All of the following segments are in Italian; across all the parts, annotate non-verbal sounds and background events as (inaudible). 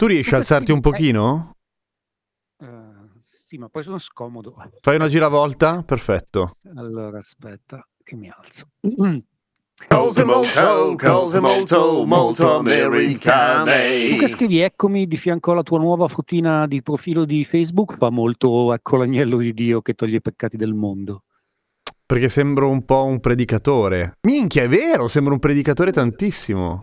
Tu riesci a alzarti un pochino? Uh, sì, ma poi sono scomodo. Fai una giravolta? Perfetto. Allora, aspetta che mi alzo. Cose molto, cose molto, molto americane. Tu che scrivi eccomi di fianco alla tua nuova fotina di profilo di Facebook fa molto ecco l'agnello di Dio che toglie i peccati del mondo. Perché sembro un po' un predicatore. Minchia, è vero, sembro un predicatore tantissimo.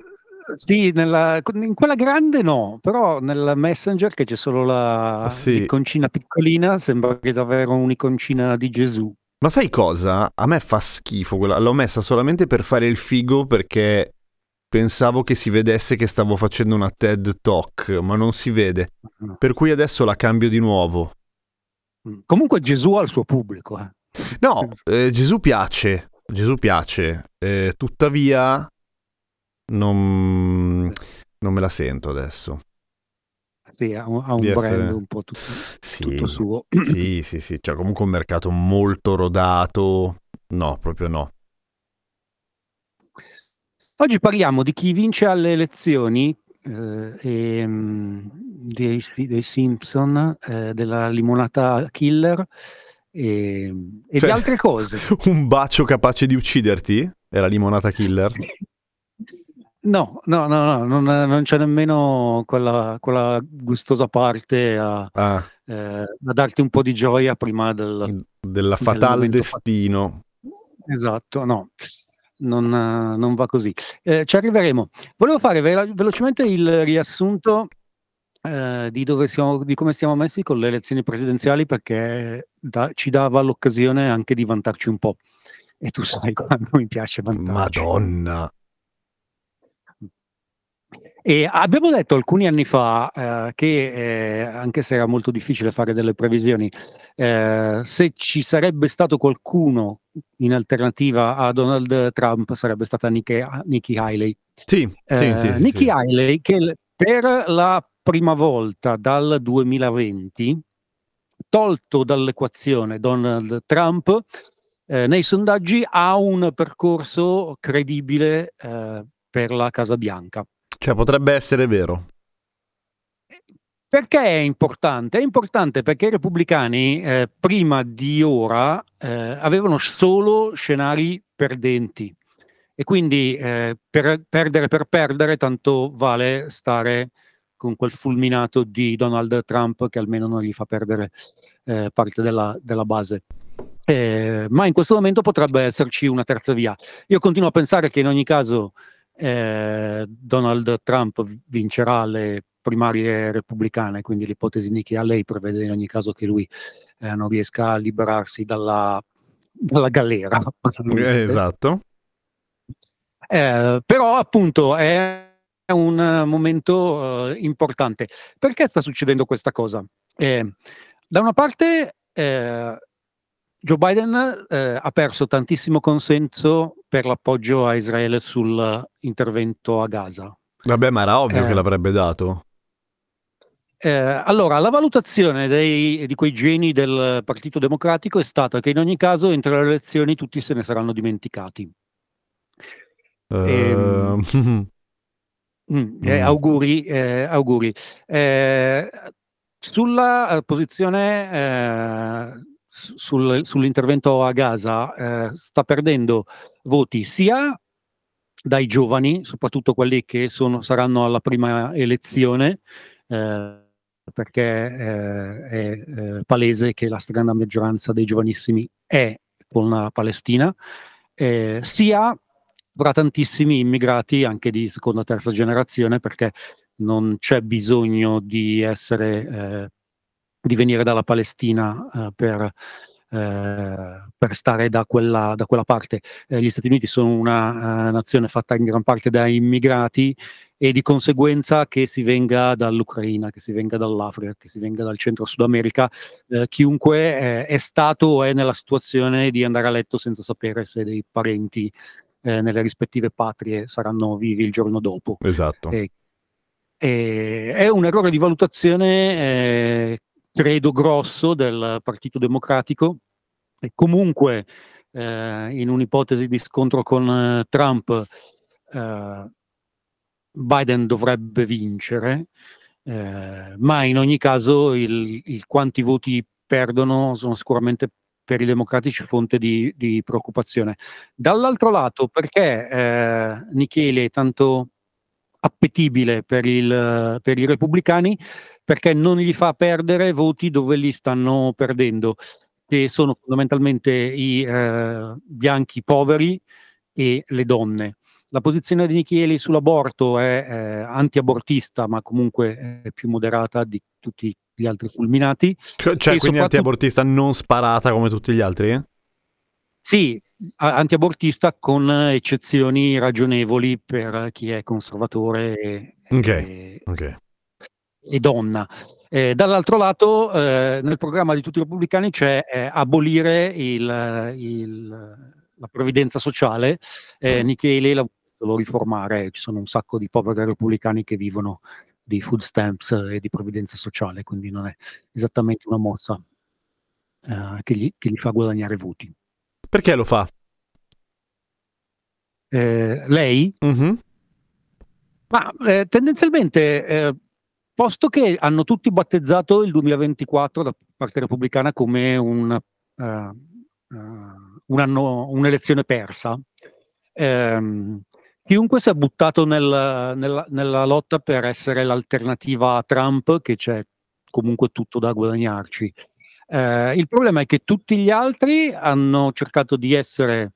Sì, nella, in quella grande no, però nel Messenger che c'è solo la Sì. iconcina piccolina, sembra che davvero un'iconcina di Gesù. Ma sai cosa? A me fa schifo quella. L'ho messa solamente per fare il figo perché pensavo che si vedesse che stavo facendo una TED Talk, ma non si vede. Per cui adesso la cambio di nuovo. Mm. Comunque Gesù ha il suo pubblico. eh. No, eh, Gesù piace. Gesù piace. Eh, tuttavia, non, non me la sento adesso. Sì, ha un, ha un brand essere- un po' tutto, Sì, tutto suo. sì, sì, sì. C'è comunque un mercato molto rodato. No, proprio no. Oggi parliamo di chi vince alle elezioni eh, e, mm, dei, dei Simpson, eh, della limonata killer e, e Cioè- di altre cose. (laughs) Un bacio capace di ucciderti? È la limonata killer? (laughs) No, no, no, no, non, non c'è nemmeno quella, quella gustosa parte a, Ah, eh, a darti un po' di gioia prima del... della fatal momento destino. Esatto, no, non, non va così. Eh, ci arriveremo. Volevo fare velo- velocemente il riassunto eh, di, dove siamo, di come siamo messi con le elezioni presidenziali perché da- ci dava l'occasione anche di vantarci un po'. E tu sai (laughs) quando mi piace vantarci. Madonna. E abbiamo detto alcuni anni fa eh, che, eh, anche se era molto difficile fare delle previsioni, eh, se ci sarebbe stato qualcuno in alternativa a Donald Trump sarebbe stata Nikki, Nikki Haley. Sì, sì, Eh, sì, sì, Nikki sì. Haley che per la prima volta dal 2020, tolto dall'equazione Donald Trump, eh, nei sondaggi ha un percorso credibile eh, per la Casa Bianca. Cioè, potrebbe essere vero. Perché è importante? È importante perché i repubblicani eh, prima di ora eh, avevano solo scenari perdenti e quindi eh, per perdere per perdere tanto vale stare con quel fulminato di Donald Trump che almeno non gli fa perdere eh, parte della, della base. Eh, ma in questo momento potrebbe esserci una terza via. Io continuo a pensare che in ogni caso eh, Donald Trump vincerà le primarie repubblicane, quindi l'ipotesi Nikki Haley prevede in ogni caso che lui eh, non riesca a liberarsi dalla, dalla galera. (laughs) Eh, esatto. Eh, però appunto è un momento eh, importante. Perché sta succedendo questa cosa? Eh, da una parte eh, Joe Biden eh, ha perso tantissimo consenso per l'appoggio a Israele sull'intervento a Gaza. Vabbè, ma era ovvio Eh. che l'avrebbe dato. Eh, allora, la valutazione dei- di quei geni del Partito Democratico è stata che in ogni caso entro le elezioni tutti se ne saranno dimenticati. Ehm, Ehm, (laughs) Mm, eh, Mm. auguri, eh, auguri. Eh, sulla eh, posizione eh, sul- sull'intervento a Gaza eh, sta perdendo voti sia dai giovani, soprattutto quelli che sono- saranno alla prima elezione, eh, perché eh, è eh, palese che la stragrande maggioranza dei giovanissimi è con la Palestina, eh, sia fra tantissimi immigrati anche di seconda e terza generazione, perché non c'è bisogno di essere eh, di venire dalla Palestina eh, per eh, per stare da quella, da quella parte. Eh, gli Stati Uniti sono una uh, nazione fatta in gran parte da immigrati e di conseguenza che si venga dall'Ucraina, che si venga dall'Africa, che si venga dal centro Sud America, eh, chiunque eh, è stato o è nella situazione di andare a letto senza sapere se dei parenti eh, nelle rispettive patrie saranno vivi il giorno dopo. Esatto. E, e, è un errore di valutazione credo grosso del Partito Democratico e comunque eh, in un'ipotesi di scontro con eh, Trump eh, Biden dovrebbe vincere, eh, ma in ogni caso il, il, quanti voti perdono sono sicuramente per i democratici fonte di, di preoccupazione. Dall'altro lato, perché eh, Haley è tanto appetibile per, il, per i repubblicani? perché non gli fa perdere voti dove li stanno perdendo, che sono fondamentalmente i eh, bianchi poveri e le donne. La posizione di Haley sull'aborto è eh, anti-abortista, ma comunque è più moderata di tutti gli altri fulminati. Cioè, quindi soprattutto... anti-abortista non sparata come tutti gli altri? Eh? Sì, anti-abortista con eccezioni ragionevoli per chi è conservatore e, okay, e, okay e donna. Eh, dall'altro lato, eh, nel programma di tutti i repubblicani c'è eh, abolire il, il, la previdenza sociale. Eh, Nikki Haley la vuole riformare, ci sono un sacco di poveri repubblicani che vivono di food stamps e di previdenza sociale, quindi non è esattamente una mossa eh, che gli, che, gli, fa guadagnare voti. Perché lo fa? Eh, lei? Mm-hmm. Ma eh, tendenzialmente eh, posto che hanno tutti battezzato il 2024 da parte repubblicana come un, uh, uh, un anno, un'elezione persa, ehm, chiunque si è buttato nel, nella, nella, lotta per essere l'alternativa a Trump, che c'è comunque tutto da guadagnarci. Eh, il problema è che tutti gli altri hanno cercato di essere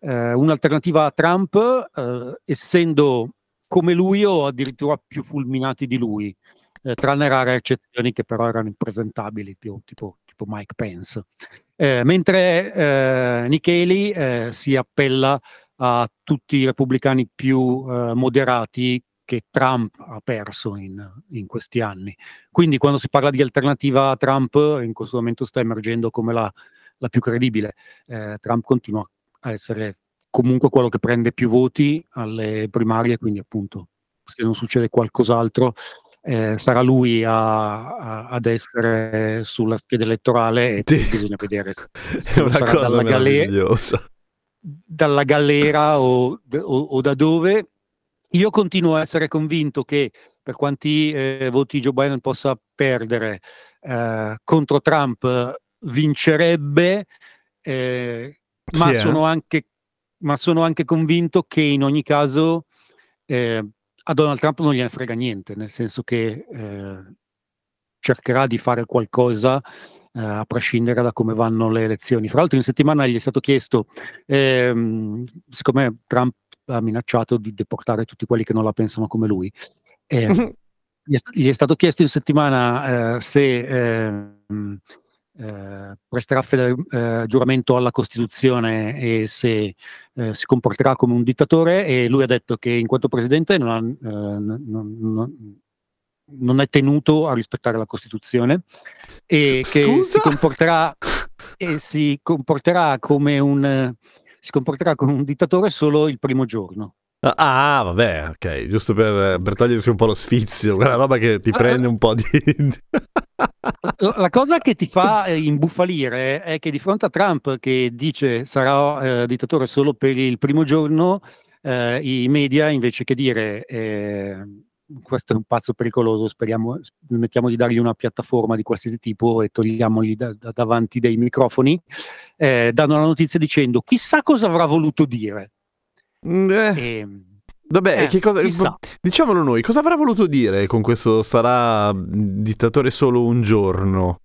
eh, un'alternativa a Trump, eh, essendo come lui o addirittura più fulminati di lui eh, tranne rare eccezioni che però erano impresentabili, più, tipo, tipo Mike Pence. Eh, mentre eh, Nick Haley si appella a tutti i repubblicani più moderati che Trump ha perso in, in, questi anni. Quindi quando si parla di alternativa a Trump, in questo momento sta emergendo come la, la più credibile. Eh, Trump continua a essere comunque quello che prende più voti alle primarie, quindi appunto se non succede qualcos'altro eh, sarà lui a, a, ad essere sulla scheda elettorale e sì. bisogna vedere se, (laughs) se sarà dalla galera, dalla galera o, o, o, da dove. Io continuo a essere convinto che per quanti eh, voti Joe Biden possa perdere eh, contro Trump vincerebbe, eh, ma, sì, eh. sono anche, ma, sono anche, convinto che in ogni caso eh, a Donald Trump non gliene frega niente, nel senso che eh, cercherà di fare qualcosa a prescindere da come vanno le elezioni. Fra l'altro in settimana gli è stato chiesto, ehm, siccome Trump ha minacciato di deportare tutti quelli che non la pensano come lui, eh, (laughs) gli, è, gli, è, stato chiesto in settimana eh, se ehm, eh, presterà fede, eh, giuramento alla Costituzione e se eh, si comporterà come un dittatore e lui ha detto che in quanto presidente non, ha, eh, non, non, non è tenuto a rispettare la Costituzione e Scusa? che si comporterà, (laughs) e si comporterà come un si comporterà come un dittatore solo il primo giorno. Ah, vabbè, ok, giusto per, per, togliersi un po' lo sfizio, quella roba che ti prende un po' di... La cosa che ti fa (laughs) eh, imbufalire è che di fronte a Trump che dice sarà eh, dittatore solo per il primo giorno, eh, i media invece che dire eh, questo è un pazzo pericoloso, speriamo, mettiamo di dargli una piattaforma di qualsiasi tipo e togliamogli da, da, davanti dei microfoni, eh, danno la notizia dicendo chissà cosa avrà voluto dire. Mm, eh. E, ehm, Vabbè, eh, cosa, diciamolo noi, cosa avrà voluto dire con questo sarà dittatore solo un giorno?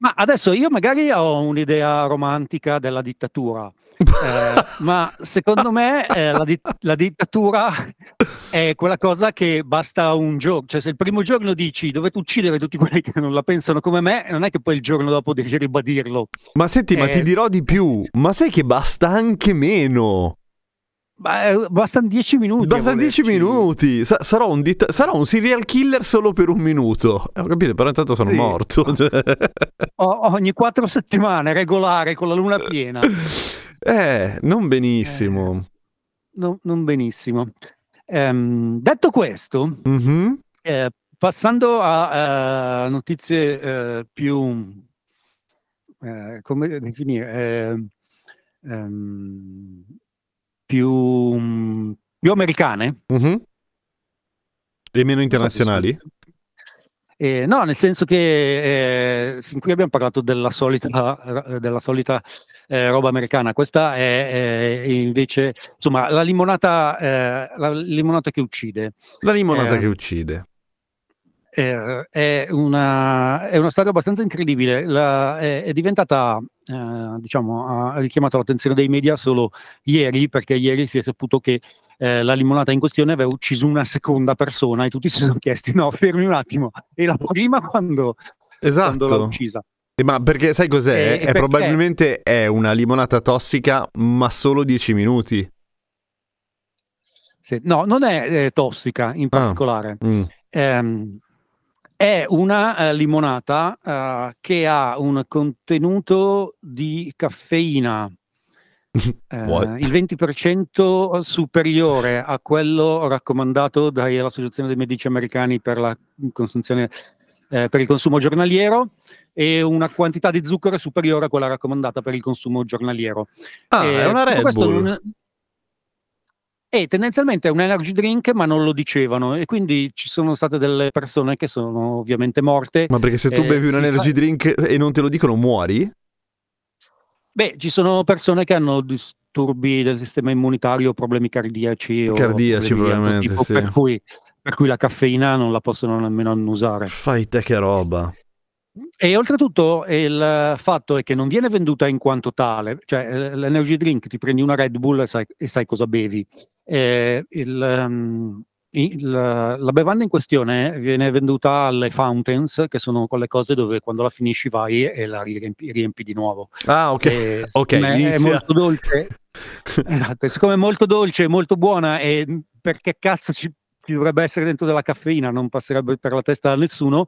Ma adesso io magari ho un'idea romantica della dittatura, eh, ma secondo me eh, la, di- la dittatura è quella cosa che basta un giorno, cioè se il primo giorno dici dovete uccidere tutti quelli che non la pensano come me, non è che poi il giorno dopo devi ribadirlo. Ma senti, ma Eh, ti dirò di più. Ma sai che basta anche meno. Eh, bastano 10 minuti. a Basta 10 volerci- minuti. Sa- sarò, un ditta- sarò un serial killer solo per un minuto. Eh, Ho capito, però intanto sono Sì. morto. Cioè, O- ogni quattro settimane, regolare, con la luna piena. eh, non benissimo. No- non benissimo. Ehm, detto questo, Mhm. eh, passando a eh, notizie eh, più, eh, come definire, eh, ehm, più, più americane. Mhm. E meno internazionali? Eh, no, nel senso che eh, fin qui abbiamo parlato della solita, della solita eh, roba americana. Questa è, è invece, insomma, la limonata, eh, la limonata che uccide. La limonata Eh, che uccide. Eh, è, una, è una storia abbastanza incredibile. La- è, è diventata, eh, diciamo, ha richiamato l'attenzione dei media solo ieri, perché ieri si è saputo che eh, la limonata in questione aveva ucciso una seconda persona e tutti si sono chiesti: no, fermi un attimo. E la prima quando, quando l'ha Esatto. uccisa? Eh, Ma perché sai cos'è? Eh, è perché? probabilmente è una limonata tossica, ma solo 10 minuti. Sì, No, non è eh, tossica in Ah. particolare. Mm. Ehm, è una eh, limonata eh, che ha un contenuto di caffeina (laughs) eh, What? il 20% superiore a quello raccomandato dall'Associazione dei Medici Americani per la consumazione eh, per il consumo giornaliero e una quantità di zucchero superiore a quella raccomandata per il consumo giornaliero. Ah, Eh, è una tutto Red questo Bull. non- e tendenzialmente è un energy drink, ma non lo dicevano, e quindi ci sono state delle persone che sono ovviamente morte. Ma perché se tu Eh, bevi un energy sa- drink e non te lo dicono, muori? Beh, ci sono persone che hanno disturbi del sistema immunitario, problemi cardiaci o Cardiaci, probabilmente, tipo, sì. per, cui, per cui la caffeina non la possono nemmeno annusare. Fai te che roba. E oltretutto il fatto è che non viene venduta in quanto tale, cioè eh, l'energy drink ti prendi una Red Bull e sai, e sai cosa bevi. Eh, il, ehm, il- la bevanda in questione viene venduta alle fountains, che sono quelle cose dove quando la finisci vai e la riempi, riempi di nuovo. Ah, ok. E (laughs) Ok, siccome è molto dolce, (laughs) esatto, siccome è molto dolce e molto buona, e perché cazzo ci, ci dovrebbe essere dentro della caffeina? Non passerebbe per la testa a nessuno.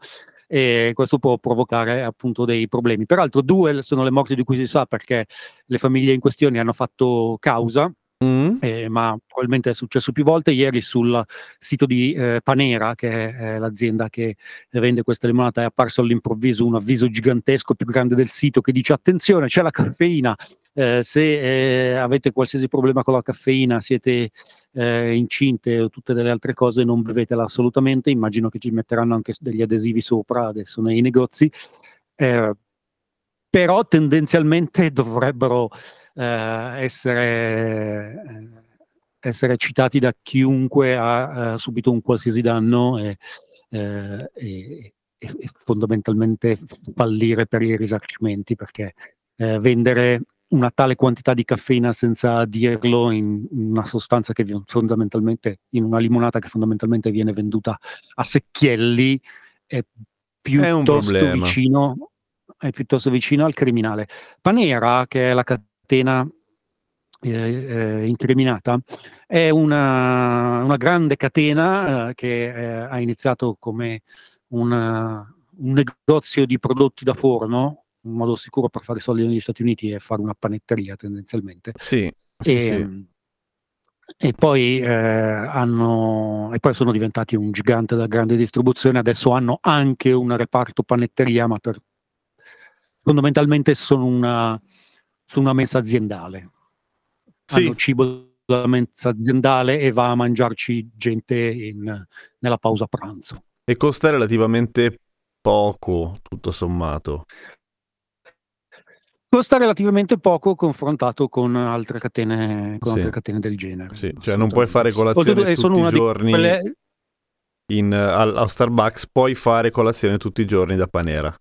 E questo può provocare appunto dei problemi. Peraltro, due sono le morti di cui si sa perché le famiglie in questione hanno fatto causa, Mm? eh, ma probabilmente è successo più volte. Ieri sul sito di eh, Panera, che è l'azienda che vende questa limonata, è apparso all'improvviso un avviso gigantesco più grande del sito che dice attenzione, c'è la caffeina. Eh, se eh, avete qualsiasi problema con la caffeina, siete eh, incinte o tutte delle altre cose, non bevetela assolutamente. Immagino che ci metteranno anche degli adesivi sopra adesso nei negozi. Eh, però tendenzialmente (laughs) dovrebbero eh, essere, eh, essere citati da chiunque ha eh, subito un qualsiasi danno e, eh, e- e fondamentalmente fallire per i risarcimenti perché eh, vendere una tale quantità di caffeina senza dirlo in una sostanza che fondamentalmente in una limonata che fondamentalmente viene venduta a secchielli è piuttosto problema. vicino è piuttosto vicino al criminale. Panera, che è la catena eh, eh, incriminata, è una, una grande catena eh, che eh, ha iniziato come una- un negozio di prodotti da forno. Un modo sicuro per fare soldi negli Stati Uniti è fare una panetteria tendenzialmente. Sì, sì, E, sì. e poi, eh, hanno, e poi sono diventati un gigante della grande distribuzione, adesso hanno anche un reparto panetteria, ma per, fondamentalmente sono una, sono una mensa aziendale. Sì. Hanno cibo da mensa aziendale e va a mangiarci gente in- nella pausa pranzo. E costa relativamente poco, tutto sommato. Costa relativamente poco confrontato con altre catene, con Sì. altre catene del genere. Sì, cioè non puoi fare colazione Oltretutto, eh, tutti i giorni quelle- in, al, a Starbucks, puoi fare colazione tutti i giorni da Panera.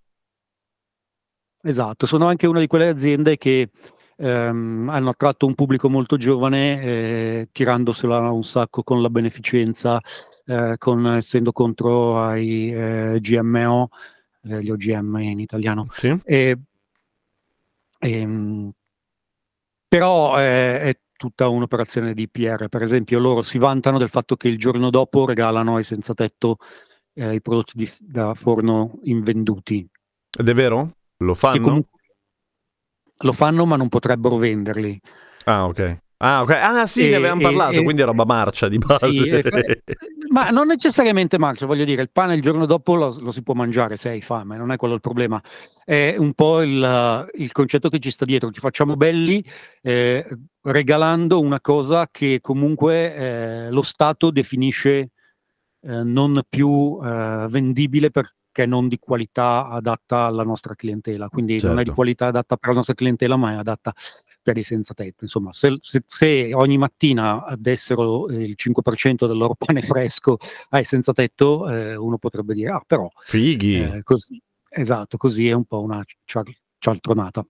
Esatto, sono anche una di quelle aziende che, ehm, hanno attratto un pubblico molto giovane, ehm, tirandosela un sacco con la beneficenza, ehm, con essendo contro ai, ehm, GMO, ehm, gli OGM in italiano. Sì. E ehm, però è è tutta un'operazione di PR. Per esempio loro si vantano del fatto che il giorno dopo regalano ai senza tetto, ehm, i prodotti di da forno invenduti. Ed è vero? Lo fanno? lo fanno, ma non potrebbero venderli. Ah, okay. Ah, okay. Ah, sì, ne E avevam e parlato, e quindi è roba marcia di base. Sì, fa (laughs) ma non necessariamente marcia, voglio dire, il pane il giorno dopo lo lo si può mangiare se hai fame, non è quello il problema. È un po' il il concetto che ci sta dietro. Ci facciamo belli, ehm, regalando una cosa che comunque, ehm, lo Stato definisce, ehm, non più, ehm, vendibile perché non di qualità adatta alla nostra clientela. Quindi non è di Certo. qualità adatta per la nostra clientela, ma è adatta per i senza tetto. Insomma, se se se ogni mattina dessero, ehm, il 5% del loro (laughs) pane fresco ai senza tetto, ehm, uno potrebbe dire: "Ah, però, Fighi. ehm, così" esatto, così è un po' una c ciar cialtronata.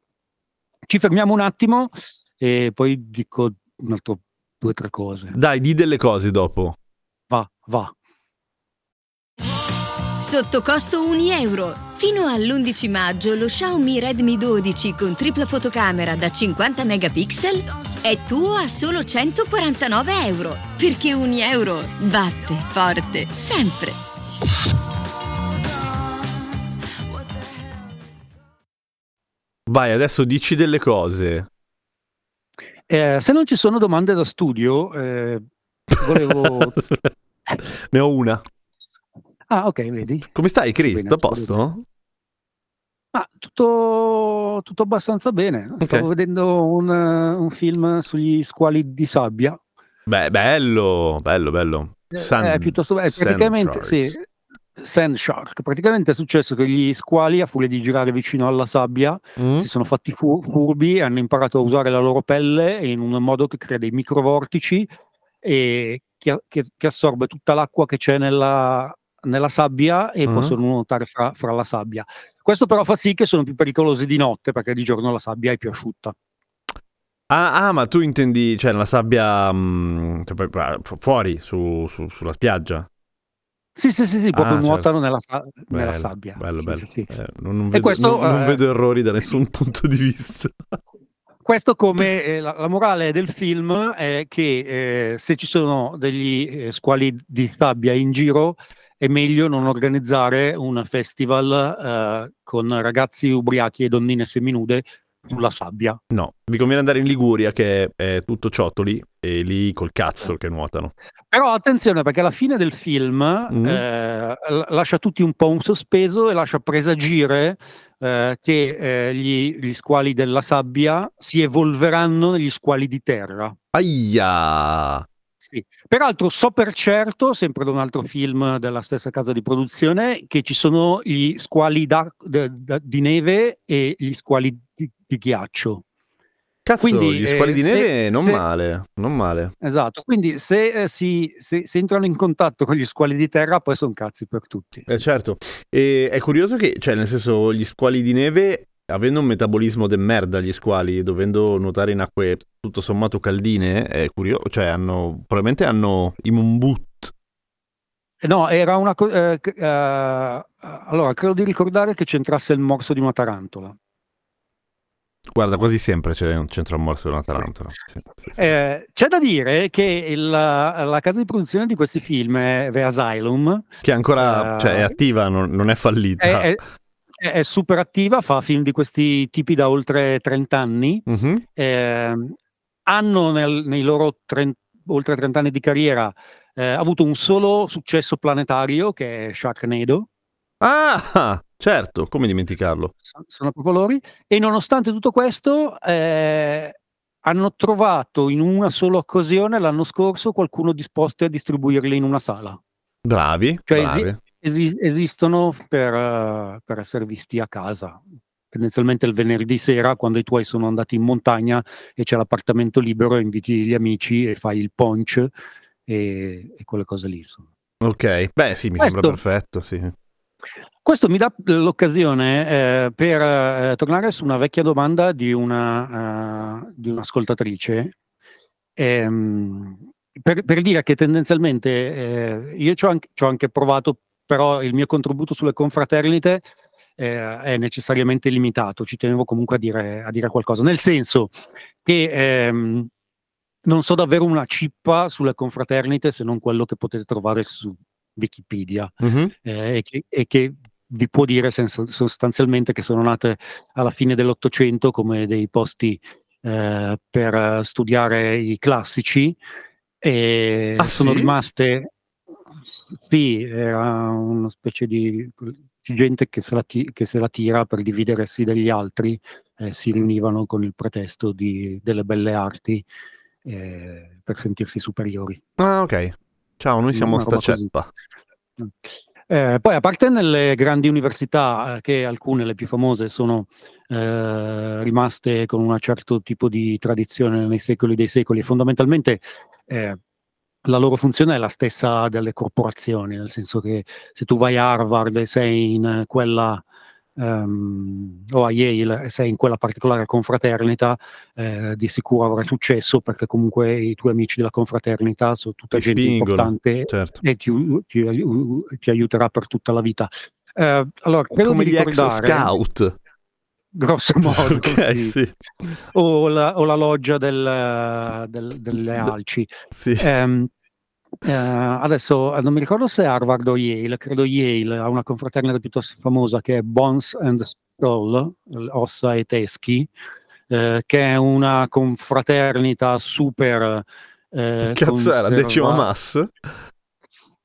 Ci fermiamo un attimo e poi dico un altro 2, 3 cose. Dai, di delle cose dopo. Va, va. Sotto costo 1 euro. Fino all'11 maggio lo Xiaomi Redmi 12 con tripla fotocamera da 50 megapixel è tuo a solo 149 euro. Perché 1 euro batte forte sempre. Vai, adesso dici delle cose. Ehm, se non ci sono domande da studio, ehm, volevo (laughs) Ne ho una. Ah, okay, vedi? Come stai, Chris? Tutto a posto? Ma tutto tutto abbastanza bene. Stavo Okay. vedendo un un film sugli squali di sabbia. Beh, bello, bello, bello. Eh, Sun è piuttosto be Sand praticamente sì. Sand Shark. Praticamente è successo che gli squali, a furia di girare vicino alla sabbia, Mh. si sono fatti fu furbi e hanno imparato a usare la loro pelle in un modo che crea dei microvortici, ehm, che che che assorbe tutta l'acqua che c'è nella nella sabbia e Mh. possono nuotare fra fra la sabbia. Questo però fa sì che sono più pericolosi di notte, perché di giorno la sabbia è più asciutta. Ah, ah, ma tu intendi cioè nella sabbia, mhmm, cioè fu fuori su su sulla spiaggia? Sì, sì, sì, sì, proprio Ah, certo. nuotano nella sa nella Bello, sabbia. bello, Sì, bello. sì. Eh, non non vedo questo, non non ehm vedo errori da nessun (laughs) punto di vista. Questo come ehm, la la morale del film è che, ehm, se ci sono degli, ehm, squali di sabbia in giro, è meglio non organizzare un festival, ehm, con ragazzi ubriachi e donnine seminude sulla sabbia. No, vi conviene andare in Liguria che è tutto ciottoli e lì col cazzo che nuotano. Però attenzione perché alla fine del film, Mh. ehm, l lascia tutti un po' in sospeso e lascia presagire, ehm, che, ehm, gli gli squali della sabbia si evolveranno negli squali di terra. Ahia! Sì. Peraltro so per certo, sempre da un altro film della stessa casa di produzione, che ci sono gli squali d'ac d d di neve e gli squali di di ghiaccio. Cazzo, Quindi, gli squali ehm, di se neve non se male, non male. Esatto, quindi se, ehm, si se se entrano in contatto con gli squali di terra poi son cazzi per tutti. Eh certo. E è curioso che cioè nel senso gli squali di neve, avendo un metabolismo de merda gli squali, dovendo nuotare in acque tutto sommato caldine, è curio cioè hanno probabilmente hanno i Mombut. Eh no, era una co ehm, c ehm, allora credo di ricordare che c'entrasse il morso di una tarantola. Guarda, quasi sempre c'è un c'entra un morso di una tarantola. Sì, sì, sì. Ehm, c'è da dire che il la casa di produzione di questi film è The Asylum, Che ancora cioè è attiva, non non è fallita. è è è è super attiva, fa film di questi tipi da oltre 30 anni. Mh-mh. Ehm, hanno nel nei loro tren oltre 30 anni di carriera, ehm, avuto un solo successo planetario che è Sharknado. Ah! Certo, come dimenticarlo. So sono proprio loro e nonostante tutto questo, ehm, hanno trovato in una sola occasione l'anno scorso qualcuno disposti a distribuirli in una sala. Bravi, Cioè bravi. Esi esistono per per essere visti a casa. Tendenzialmente il venerdì sera quando i tuoi sono andati in montagna e c'è l'appartamento libero inviti gli amici e fai il punch e e quelle cose lì insomma. Okay. Beh sì, mi sembra Questo perfetto, sì. Questo mi dà l'occasione eh, per eh, tornare su una vecchia domanda di, una, uh, di un'ascoltatrice, ehm, per, per, dire che tendenzialmente eh, io ci ho, anche, ci ho, anche, provato, però il mio contributo sulle confraternite eh, è necessariamente limitato, ci tenevo comunque a dire, a dire qualcosa, nel senso che ehm, non so davvero una cippa sulle confraternite se non quello che potete trovare su Wikipedia mm-hmm. eh, e, che, e, che, vi può dire sens- sostanzialmente che sono nate alla fine dell'Ottocento come dei posti eh, per studiare i classici e ah, sono sì? rimaste sì, era una specie di, gente che se, ti- che se, la tira per dividersi dagli altri, eh, si riunivano con il pretesto di, delle belle arti eh, per sentirsi superiori. Ah, ok. Ciao, noi siamo sta ceppa. Eh, poi, a parte nelle grandi università, eh, che alcune, le più famose, sono eh, rimaste con un certo tipo di tradizione nei secoli dei secoli, fondamentalmente eh, la loro funzione è la stessa delle corporazioni, nel senso che se tu vai a Harvard e sei in quella um, o a Yale e sei in quella particolare confraternita, eh, di sicuro avrai successo perché comunque i tuoi amici della confraternita sono tutta ti gente spingono, importante certo. e ti, ti, ti, aiuterà per tutta la vita. Eh, allora, Come gli ricordare, ex scout. Grosso (laughs) modo, okay, sì. sì. O, la, o, la, loggia del, del, delle alci. Sì. Um, eh, adesso eh, non mi ricordo se Harvard o Yale, credo Yale ha una confraternita piuttosto famosa che è Bones and Skull, ossa e teschi, eh, che è una confraternita super. Eh, Cazzo era, decima mass?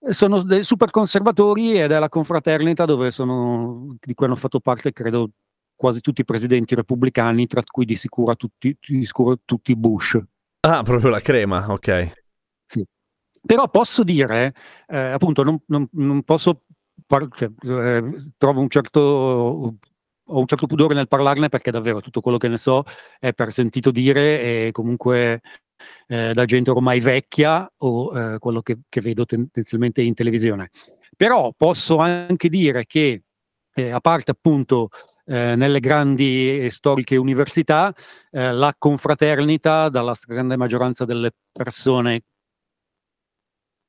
Sono dei super conservatori ed è la confraternita dove sono, di cui hanno fatto parte, credo, quasi tutti i presidenti repubblicani, tra cui di sicuro tutti, di sicuro tutti Bush. Ah, proprio la crema, ok. Però posso dire, eh, appunto, non, non, non posso, par- cioè, eh, trovo un certo, ho un certo pudore nel parlarne perché davvero tutto quello che ne so è per sentito dire e comunque eh, da gente ormai vecchia o eh, quello che, che, vedo tendenzialmente in televisione. Però posso anche dire che, eh, a parte appunto eh, nelle grandi e storiche università, eh, la confraternita dalla grande maggioranza delle persone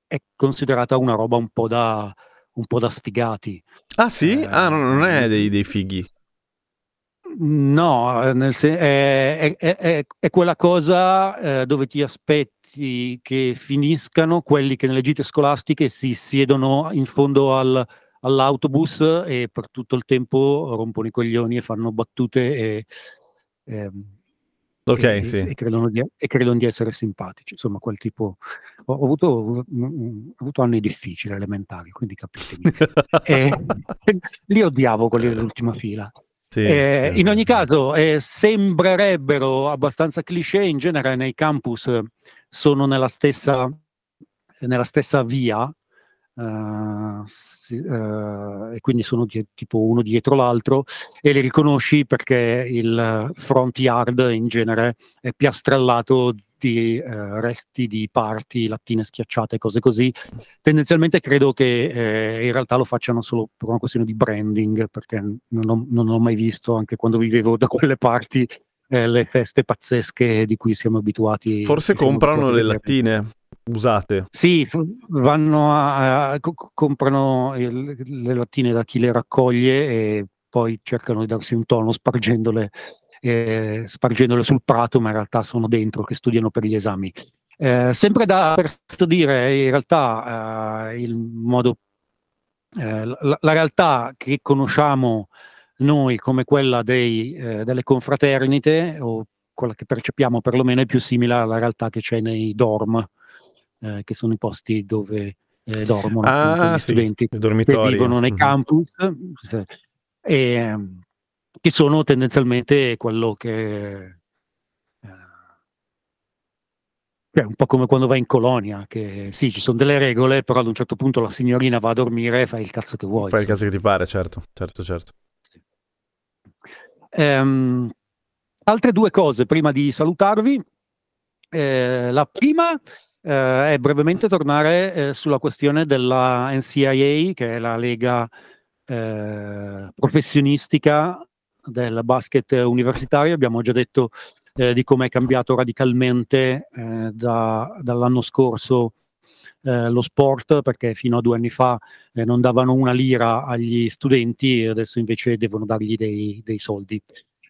è considerata una roba un po' da, un po da sfigati. Ah sì? Eh, ah, no, non è dei, dei fighi. No, nel sen- è, è, è, è, quella cosa eh, dove ti aspetti che finiscano quelli che nelle gite scolastiche si siedono in fondo al, all'autobus e per tutto il tempo rompono i coglioni e fanno battute e, e ehm, Ok, e, sì. e, credono di, e, credono di, essere simpatici. Insomma, quel tipo. Ho, ho, avuto, ho avuto, anni difficili elementari, quindi capitemi. (laughs) e, (laughs) li odiavo quelli dell'ultima fila. Sì, eh, in ogni caso, eh, sembrerebbero abbastanza cliché. In genere, nei campus sono nella stessa, nella stessa via, Uh, sì, uh, e quindi sono di- tipo uno dietro l'altro e li riconosci perché il front yard in genere è piastrellato di uh, resti di parti, lattine schiacciate, cose così. Tendenzialmente credo che eh, in realtà lo facciano solo per una questione di branding, perché non ho, non ho mai visto, anche quando vivevo da quelle parti, eh, le feste pazzesche di cui siamo abituati. Forse comprano le lattine usate. Sì, vanno a, a co- comprano il, le lattine da chi le raccoglie e poi cercano di darsi un tono spargendole, eh, spargendole sul prato, ma in realtà sono dentro che studiano per gli esami. Eh, sempre da per dire, in realtà eh, il modo, eh, la, la, realtà che conosciamo noi come quella dei, eh, delle confraternite, o quella che percepiamo perlomeno, è più simile alla realtà che c'è nei dorm eh, che sono i posti dove eh, dormono ah, appunto, gli sì, studenti che vivono nei mm-hmm. campus, e, ehm, che sono tendenzialmente quello che è eh, un po' come quando vai in colonia, che sì, ci sono delle regole, però ad un certo punto la signorina va a dormire e fai il cazzo che vuoi. Fai il cazzo che ti pare, certo, certo, certo. Sì. Um, altre due cose prima di salutarvi. Eh, la prima eh, è brevemente tornare eh, sulla questione della NCIA, che è la lega eh, professionistica del basket universitario. Abbiamo già detto eh, di come è cambiato radicalmente eh, da, dall'anno scorso eh, lo sport, perché fino a due anni fa eh, non davano una lira agli studenti adesso invece devono dargli dei, dei soldi.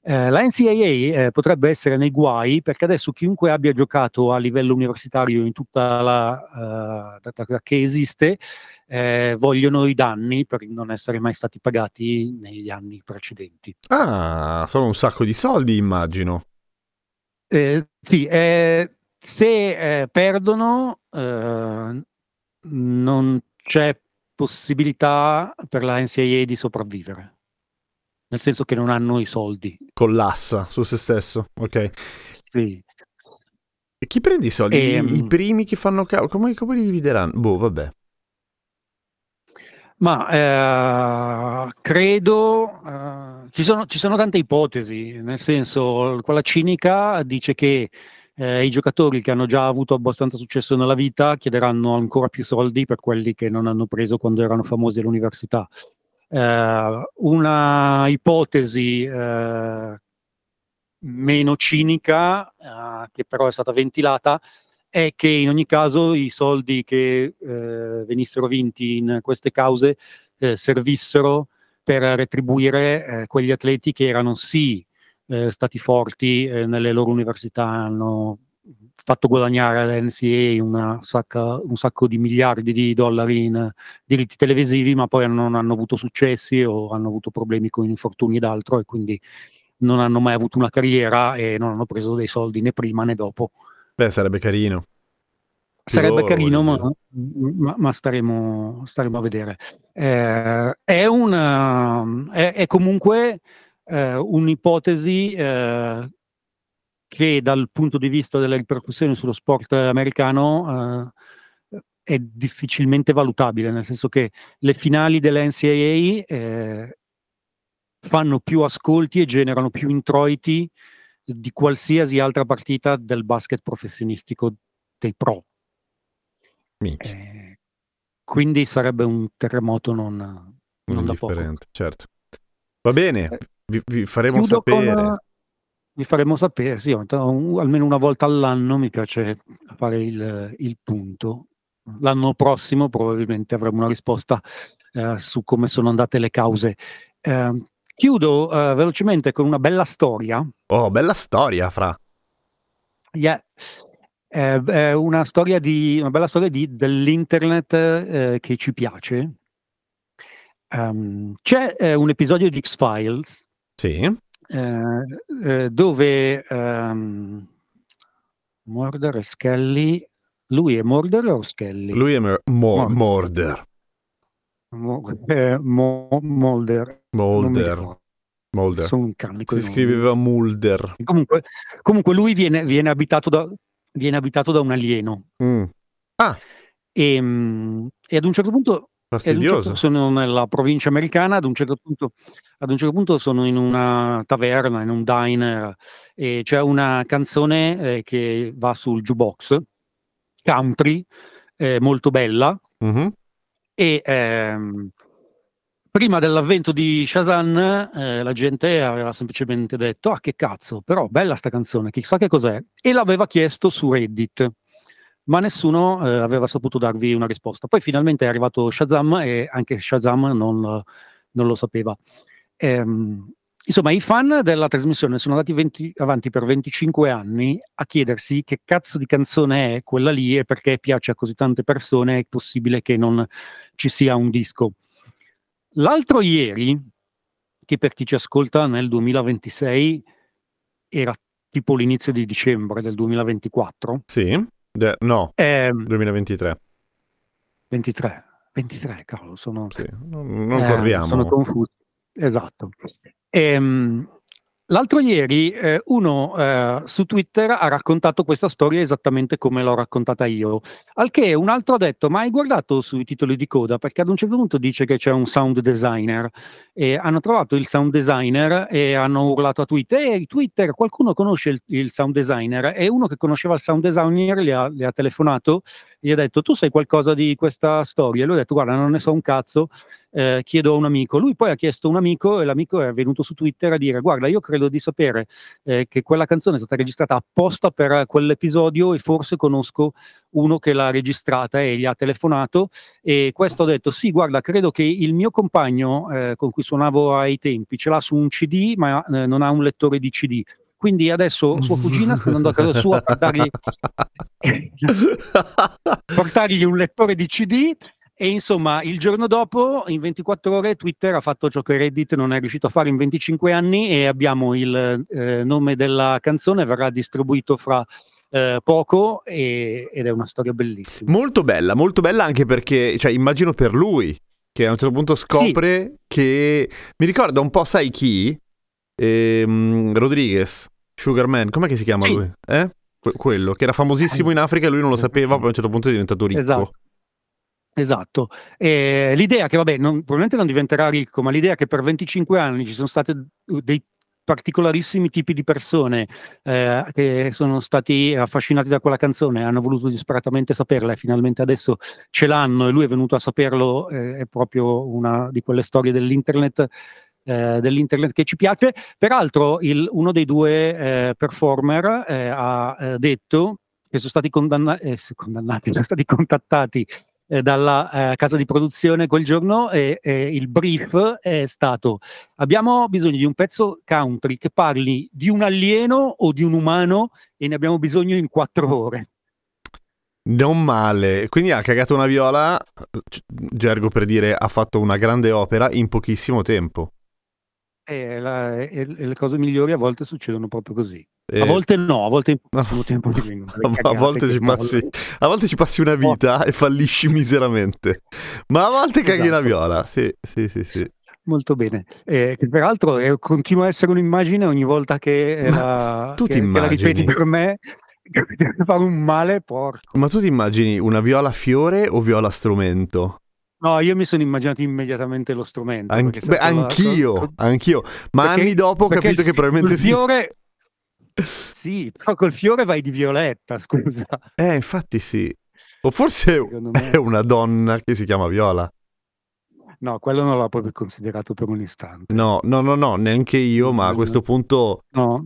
Eh, la NCAA eh, potrebbe essere nei guai perché adesso chiunque abbia giocato a livello universitario in tutta la uh, data che esiste eh, vogliono i danni per non essere mai stati pagati negli anni precedenti. Ah, sono un sacco di soldi, immagino. Eh, sì, eh, se eh, perdono eh, non c'è possibilità per la NCAA di sopravvivere nel senso che non hanno i soldi. Collassa su se stesso, ok. Sì. E chi prende i soldi? E, I, I, ehm primi che fanno cavo? Come, come, li divideranno? Boh, vabbè. Ma eh, credo eh, ci, sono, ci, sono, tante ipotesi, nel senso, quella cinica dice che eh, i giocatori che hanno già avuto abbastanza successo nella vita chiederanno ancora più soldi per quelli che non hanno preso quando erano famosi all'università. Eh, una ipotesi eh, meno cinica, eh, che però è stata ventilata, è che in ogni caso i soldi che venissero vinti in queste cause servissero per retribuire quegli atleti che erano sì stati forti nelle loro università, hanno fatto guadagnare all'NCA una sacca, un sacco di miliardi di dollari in diritti televisivi, ma poi non hanno avuto successi o hanno avuto problemi con infortuni ed altro e quindi non hanno mai avuto una carriera e non hanno preso dei soldi né prima né dopo. Beh, sarebbe carino. Sarebbe oh, carino, ma, ma, ma staremo, staremo, a vedere. Eh, è, una, è, è comunque eh, un'ipotesi eh, che dal punto di vista delle ripercussioni sullo sport americano eh, è difficilmente valutabile, nel senso che le finali dell'NCAA eh, fanno più ascolti e generano più introiti di qualsiasi altra partita del basket professionistico dei pro. Eh, quindi sarebbe un terremoto non, non, non da poco. Certo. Va bene, eh, vi, vi faremo sapere. Con, vi faremo sapere, sì, almeno una volta all'anno mi piace fare il, il punto. L'anno prossimo probabilmente avremo una risposta eh, su come sono andate le cause. Eh, chiudo eh, velocemente con una bella storia. Oh, bella storia, Fra. Yeah. è una storia di, una bella storia di, dell'internet eh, che ci piace. Um, c'è eh, un episodio di X-Files. Sì eh, eh, dove um, Morder e Skelly lui è Morder o Skelly? Lui è Mo- Mo- Morder. Mo- eh, Mo- Molder. Molder. Molder. Sono un canico. Si scriveva Mulder. Comunque, comunque lui viene, viene, abitato da, viene abitato da un alieno. Mm. Ah. E, um, e, ad un certo punto Fastidioso. Certo, sono nella provincia americana, ad un, certo punto, ad un certo punto sono in una taverna, in un diner, e c'è una canzone eh, che va sul jukebox, country, eh, molto bella, mm-hmm. e ehm, prima dell'avvento di Shazam eh, la gente aveva semplicemente detto, ah che cazzo, però bella sta canzone, chissà che cos'è, e l'aveva chiesto su Reddit ma nessuno eh, aveva saputo darvi una risposta. Poi finalmente è arrivato Shazam e anche Shazam non, non lo sapeva. Ehm, insomma, i fan della trasmissione sono andati 20, avanti per 25 anni a chiedersi che cazzo di canzone è quella lì e perché piace a così tante persone è possibile che non ci sia un disco. L'altro ieri, che per chi ci ascolta nel 2026 era tipo l'inizio di dicembre del 2024. Sì De- no, eh, 2023. 23, 23, cavolo, sono... Sì, non, non eh, corriamo. Sono confuso. Esatto. Ehm, l'altro ieri eh, uno eh, su Twitter ha raccontato questa storia esattamente come l'ho raccontata io, al che un altro ha detto, ma hai guardato sui titoli di coda? Perché ad un certo punto dice che c'è un sound designer e hanno trovato il sound designer e hanno urlato a Twitter, ehi Twitter, qualcuno conosce il, il sound designer? E uno che conosceva il sound designer gli ha, gli ha telefonato gli ha detto tu sai qualcosa di questa storia? E lui ha detto guarda non ne so un cazzo, eh, chiedo a un amico. Lui poi ha chiesto a un amico e l'amico è venuto su Twitter a dire guarda io credo di sapere eh, che quella canzone è stata registrata apposta per quell'episodio e forse conosco uno che l'ha registrata e gli ha telefonato e questo ha detto sì guarda credo che il mio compagno eh, con cui suonavo ai tempi ce l'ha su un CD ma eh, non ha un lettore di CD quindi adesso sua cugina sta andando a casa sua per dargli, (laughs) portargli un lettore di CD e insomma, il giorno dopo, in 24 ore, Twitter ha fatto ciò che Reddit non è riuscito a fare in 25 anni e abbiamo il eh, nome della canzone, verrà distribuito fra eh, poco e, ed è una storia bellissima. Molto bella, molto bella anche perché, cioè, immagino per lui, che a un certo punto scopre sì. che... Mi ricorda un po', sai chi? Ehm, Rodriguez, Sugarman, com'è che si chiama sì. lui? Eh? Que- quello, che era famosissimo in Africa e lui non lo sapeva, poi a un certo punto è diventato ricco. Esatto. Esatto. E l'idea che, vabbè, non, probabilmente non diventerà ricco, ma l'idea che per 25 anni ci sono stati dei particolarissimi tipi di persone eh, che sono stati affascinati da quella canzone, hanno voluto disperatamente saperla e finalmente adesso ce l'hanno e lui è venuto a saperlo, eh, è proprio una di quelle storie dell'internet, eh, dell'internet che ci piace. Peraltro il, uno dei due eh, performer eh, ha eh, detto che sono stati condanna- condannati, (laughs) sono stati contattati eh, dalla eh, casa di produzione quel giorno e, e, il brief è stato abbiamo bisogno di un pezzo country che parli di un alieno o di un umano e ne abbiamo bisogno in quattro ore. Non male, quindi ha cagato una viola, gergo per dire ha fatto una grande opera in pochissimo tempo. E, la, e, e le cose migliori a volte succedono proprio così. Eh, a volte no, a volte in pochissimo tempo ti vengono a, volte ci passi, a volte ci passi una vita oh. e fallisci miseramente, ma a volte caghi esatto. una viola. Sì, sì, sì, sì. Molto bene. Eh, che peraltro eh, continua a essere un'immagine ogni volta che, la, tu che, che la ripeti per me. Fa un male porco. Ma tu ti immagini una viola fiore o viola strumento? No, io mi sono immaginato immediatamente lo strumento. Anch- beh, anch'io, la... anch'io, ma perché, anni dopo ho capito che probabilmente... Il fiore, sì, però col fiore vai di violetta, scusa. Eh, infatti sì. O forse me... è una donna che si chiama Viola. No, quello non l'ho proprio considerato per un istante. No, no, no, no, neanche io, ma a questo punto... No.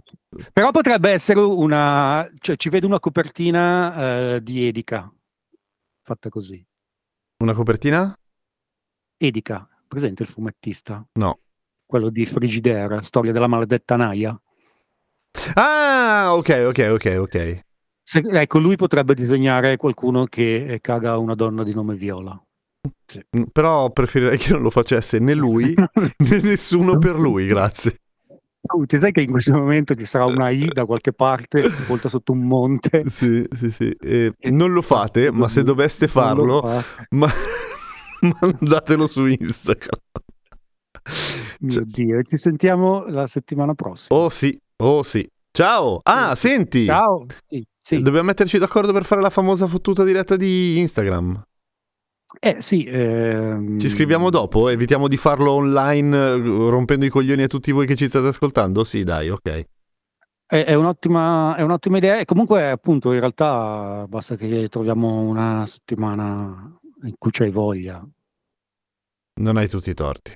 Però potrebbe essere una... Cioè, ci vedo una copertina eh, di Edica, fatta così. Una copertina? Edica, presente il fumettista? No. Quello di Frigidaire, storia della maledetta Naia. Ah, ok, ok, ok, ok. Se, ecco, lui potrebbe disegnare qualcuno che eh, caga una donna di nome Viola. Sì. Mm, però preferirei che non lo facesse né lui (laughs) né nessuno per lui, grazie. Oh, ti sai che in questo momento ci sarà una I da qualche parte sepolta sotto un monte? Sì, sì, sì. Eh, non lo fate, ma se doveste farlo, (laughs) ma... (laughs) mandatelo su Instagram. Mio. Dio, ci sentiamo la settimana prossima. Oh sì, Oh sì. Ciao. Ah, sì. senti. Ciao. Sì, sì. Dobbiamo metterci d'accordo per fare la famosa fottuta diretta di Instagram. Eh sì. Ehm... Ci scriviamo dopo? Evitiamo di farlo online rompendo i coglioni a tutti voi che ci state ascoltando? Sì, dai, ok. È, è, un'ottima, è un'ottima idea e comunque appunto in realtà basta che troviamo una settimana in cui c'hai voglia. Non hai tutti i torti.